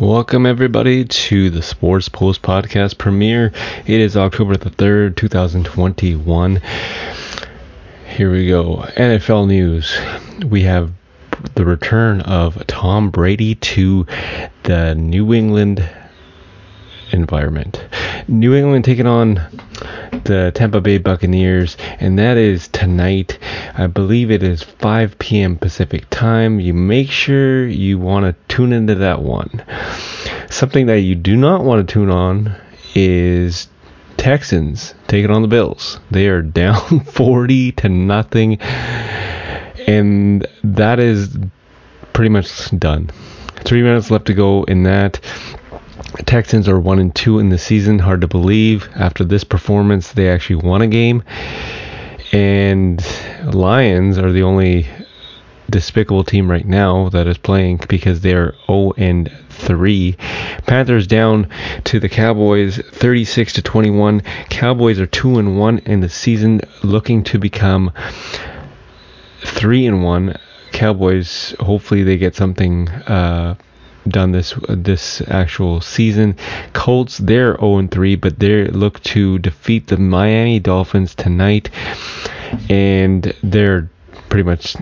Welcome, everybody, to the Sports Post Podcast premiere. It is October the 3rd, 2021. Here we go. NFL news. We have the return of Tom Brady to the New England environment. New England taking on the Tampa Bay Buccaneers, and that is tonight. I believe it is 5 p.m. Pacific time. You make sure you want to tune into that one. Something that you do not want to tune on is Texans taking on the Bills. They are down 40 to nothing, and that is pretty much done. Three minutes left to go in that. Texans are one and two in the season. Hard to believe. After this performance, they actually won a game. And Lions are the only despicable team right now that is playing because they're 0 and 3. Panthers down to the Cowboys 36 to 21. Cowboys are 2 and 1 in the season looking to become 3 and 1. Cowboys hopefully they get something uh, done this this actual season. Colts they're 0 3, but they look to defeat the Miami Dolphins tonight, and they're pretty much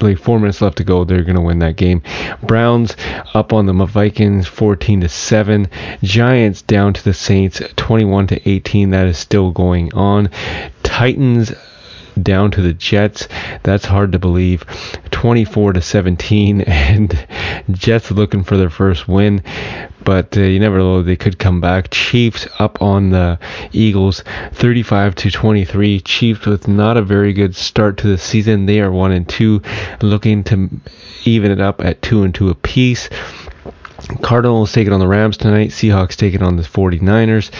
like four minutes left to go. They're gonna win that game. Browns up on the Vikings 14 to 7. Giants down to the Saints 21 to 18. That is still going on. Titans down to the Jets. That's hard to believe. 24 to 17, and Jets looking for their first win. But uh, you never know; they could come back. Chiefs up on the Eagles, 35 to 23. Chiefs with not a very good start to the season. They are one and two, looking to even it up at two and two apiece. Cardinals taking on the Rams tonight. Seahawks taking on the 49ers.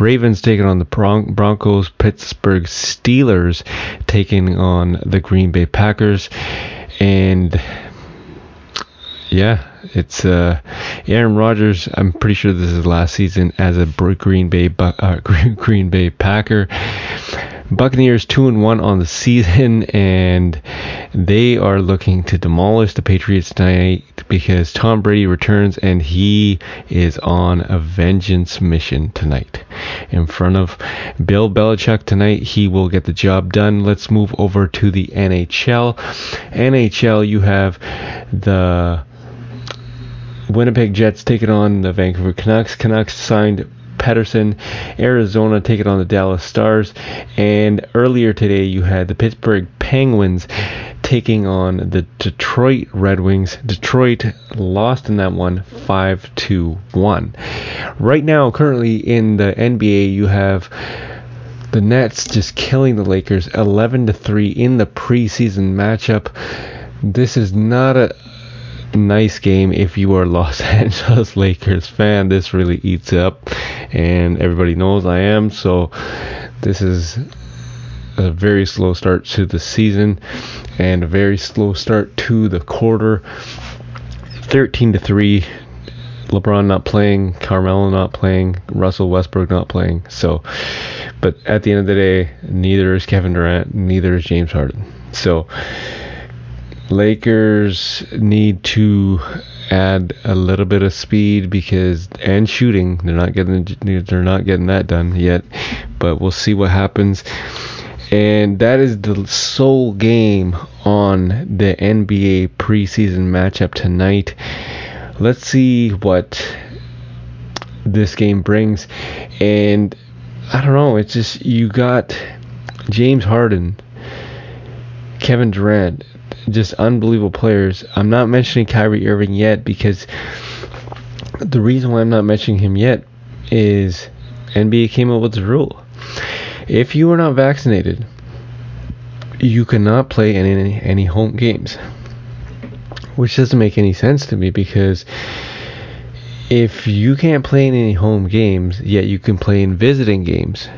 Ravens taking on the Bron- Broncos. Pittsburgh Steelers taking on the Green Bay Packers. And yeah, it's uh, Aaron Rodgers. I'm pretty sure this is last season as a Green Bay uh, Green Bay Packer. Buccaneers two and one on the season, and they are looking to demolish the Patriots tonight because Tom Brady returns and he is on a vengeance mission tonight. In front of Bill Belichick tonight, he will get the job done. Let's move over to the NHL. NHL, you have the Winnipeg Jets taking on the Vancouver Canucks. Canucks signed Pettersson. Arizona taking on the Dallas Stars. And earlier today, you had the Pittsburgh Penguins taking on the Detroit Red Wings. Detroit lost in that one 5 to 1. Right now, currently in the NBA, you have the Nets just killing the Lakers 11 to 3 in the preseason matchup. This is not a nice game if you are Los Angeles Lakers fan. This really eats up, and everybody knows I am. So this is a very slow start to the season and a very slow start to the quarter. 13 to 3. LeBron not playing, Carmelo not playing, Russell Westbrook not playing. So, but at the end of the day, neither is Kevin Durant, neither is James Harden. So, Lakers need to add a little bit of speed because and shooting they're not getting they're not getting that done yet but we'll see what happens and that is the sole game on the NBA preseason matchup tonight let's see what this game brings and I don't know it's just you got James Harden Kevin Durant just unbelievable players. I'm not mentioning Kyrie Irving yet because the reason why I'm not mentioning him yet is NBA came up with the rule. If you are not vaccinated, you cannot play any, any home games. Which doesn't make any sense to me because if you can't play in any home games, yet you can play in visiting games.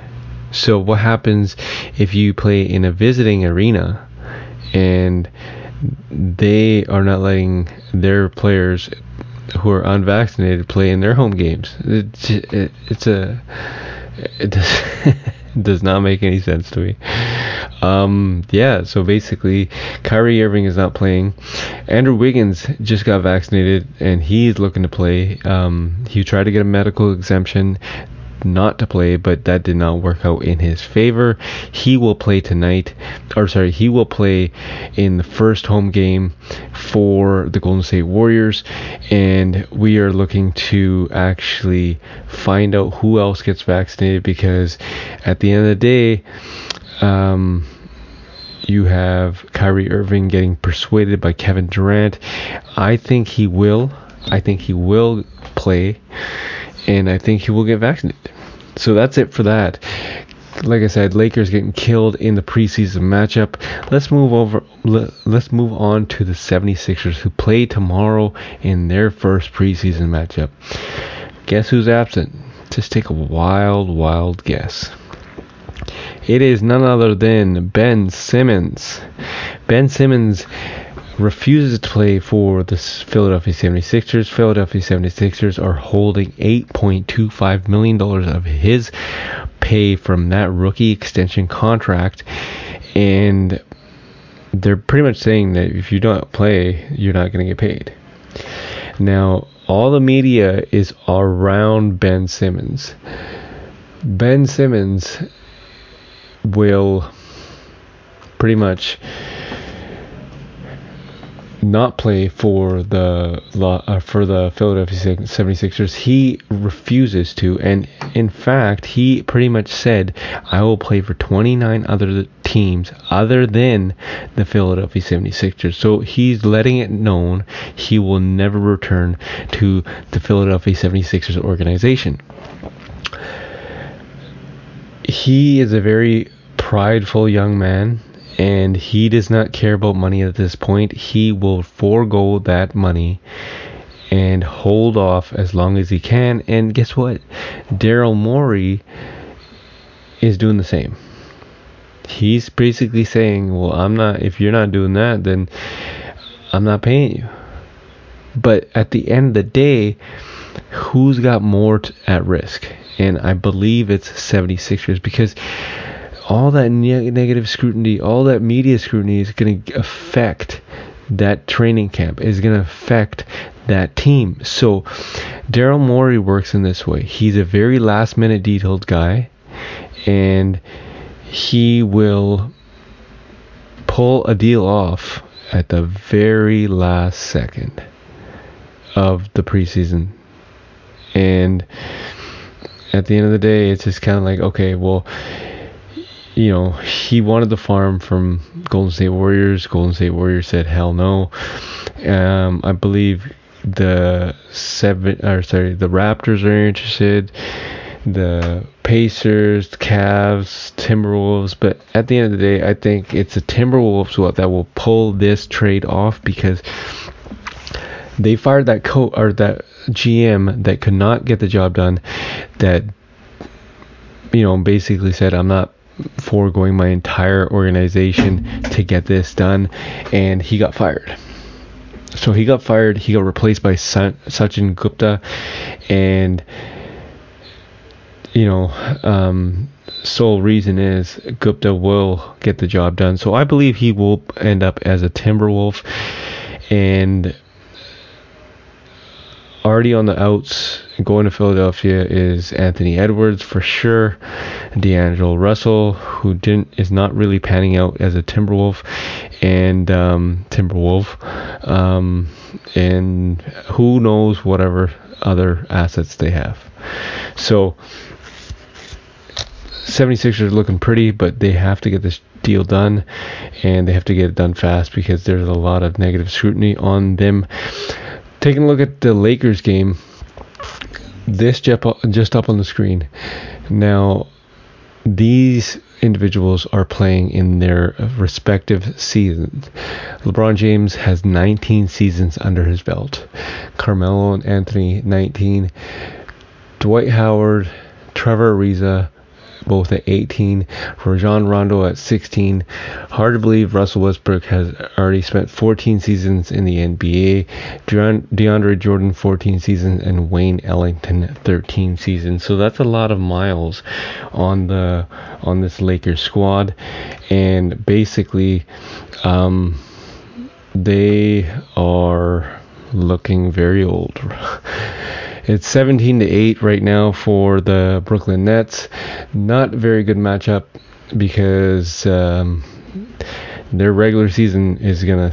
So what happens if you play in a visiting arena and they are not letting their players who are unvaccinated play in their home games. It's, it, it's a it does, does not make any sense to me. Um, yeah, so basically, Kyrie Irving is not playing. Andrew Wiggins just got vaccinated and he's looking to play. Um, he tried to get a medical exemption not to play, but that did not work out in his favor. He will play tonight, or sorry, he will play in the first home game for the Golden State Warriors, and we are looking to actually find out who else gets vaccinated because at the end of the day, um, you have Kyrie Irving getting persuaded by Kevin Durant. I think he will. I think he will play, and I think he will get vaccinated. So that's it for that. Like I said, Lakers getting killed in the preseason matchup. Let's move over. Let's move on to the 76ers who play tomorrow in their first preseason matchup. Guess who's absent? Just take a wild, wild guess. It is none other than Ben Simmons. Ben Simmons refuses to play for the Philadelphia 76ers. Philadelphia 76ers are holding $8.25 million of his pay from that rookie extension contract. And they're pretty much saying that if you don't play, you're not going to get paid. Now, all the media is around Ben Simmons. Ben Simmons will pretty much not play for the uh, for the Philadelphia 76ers. He refuses to and in fact, he pretty much said I will play for 29 other teams other than the Philadelphia 76ers. So he's letting it known he will never return to the Philadelphia 76ers organization he is a very prideful young man and he does not care about money at this point. He will forego that money and hold off as long as he can. And guess what? Daryl Morey is doing the same. He's basically saying, Well, I'm not, if you're not doing that, then I'm not paying you. But at the end of the day, who's got more t- at risk? and I believe it's 76ers because all that ne- negative scrutiny, all that media scrutiny is going to affect that training camp, is going to affect that team. So Daryl Morey works in this way. He's a very last minute detailed guy, and he will pull a deal off at the very last second of the preseason. And at the end of the day, it's just kind of like, okay, well, you know, he wanted the farm from Golden State Warriors. Golden State Warriors said, hell no. Um, I believe the seven, or sorry, the Raptors are interested. The Pacers, the Cavs, Timberwolves, but at the end of the day, I think it's the Timberwolves that will pull this trade off because they fired that coach or that GM that could not get the job done. That you know basically said, "I'm not foregoing my entire organization to get this done," and he got fired. So he got fired. He got replaced by Sachin Gupta, and you know, um, sole reason is Gupta will get the job done. So I believe he will end up as a Timberwolf, and already on the outs going to Philadelphia is Anthony Edwards for sure, D'Angelo Russell who didn't is not really panning out as a Timberwolf, and um, Timberwolf, um, and who knows whatever other assets they have. So 76ers looking pretty, but they have to get this deal done, and they have to get it done fast because there's a lot of negative scrutiny on them taking a look at the Lakers game, this just up on the screen. Now, these individuals are playing in their respective seasons. LeBron James has 19 seasons under his belt. Carmelo and Anthony 19. Dwight Howard, Trevor Ariza, both at 18, Rajon Rondo at 16. Hard to believe Russell Westbrook has already spent 14 seasons in the NBA, DeAndre Jordan 14 seasons, and Wayne Ellington 13 seasons. So that's a lot of miles on the on this Lakers squad, and basically, um, they are looking very old. It's 17 to 8 right now for the Brooklyn Nets. Not a very good matchup because um, their regular season is gonna.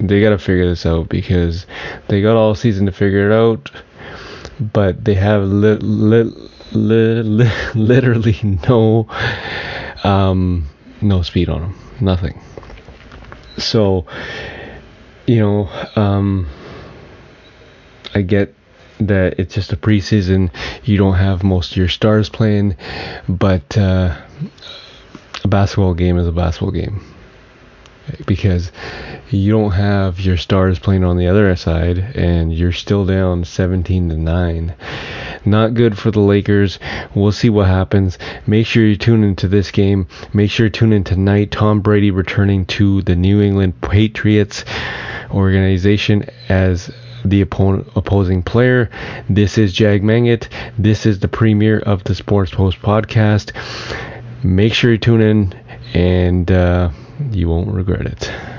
They gotta figure this out because they got all season to figure it out, but they have li- li- li- literally no um, no speed on them. Nothing. So, you know, um, I get that it's just a preseason. You don't have most of your stars playing, but uh, a basketball game is a basketball game. Because you don't have your stars playing on the other side and you're still down 17 to 9 not good for the lakers. We'll see what happens. Make sure you tune into this game. Make sure you tune in tonight. Tom brady returning to the new england patriots organization as the opposing player. This is Jag Manget. This is the premiere of the Sports Post podcast. Make sure you tune in and uh, you won't regret it.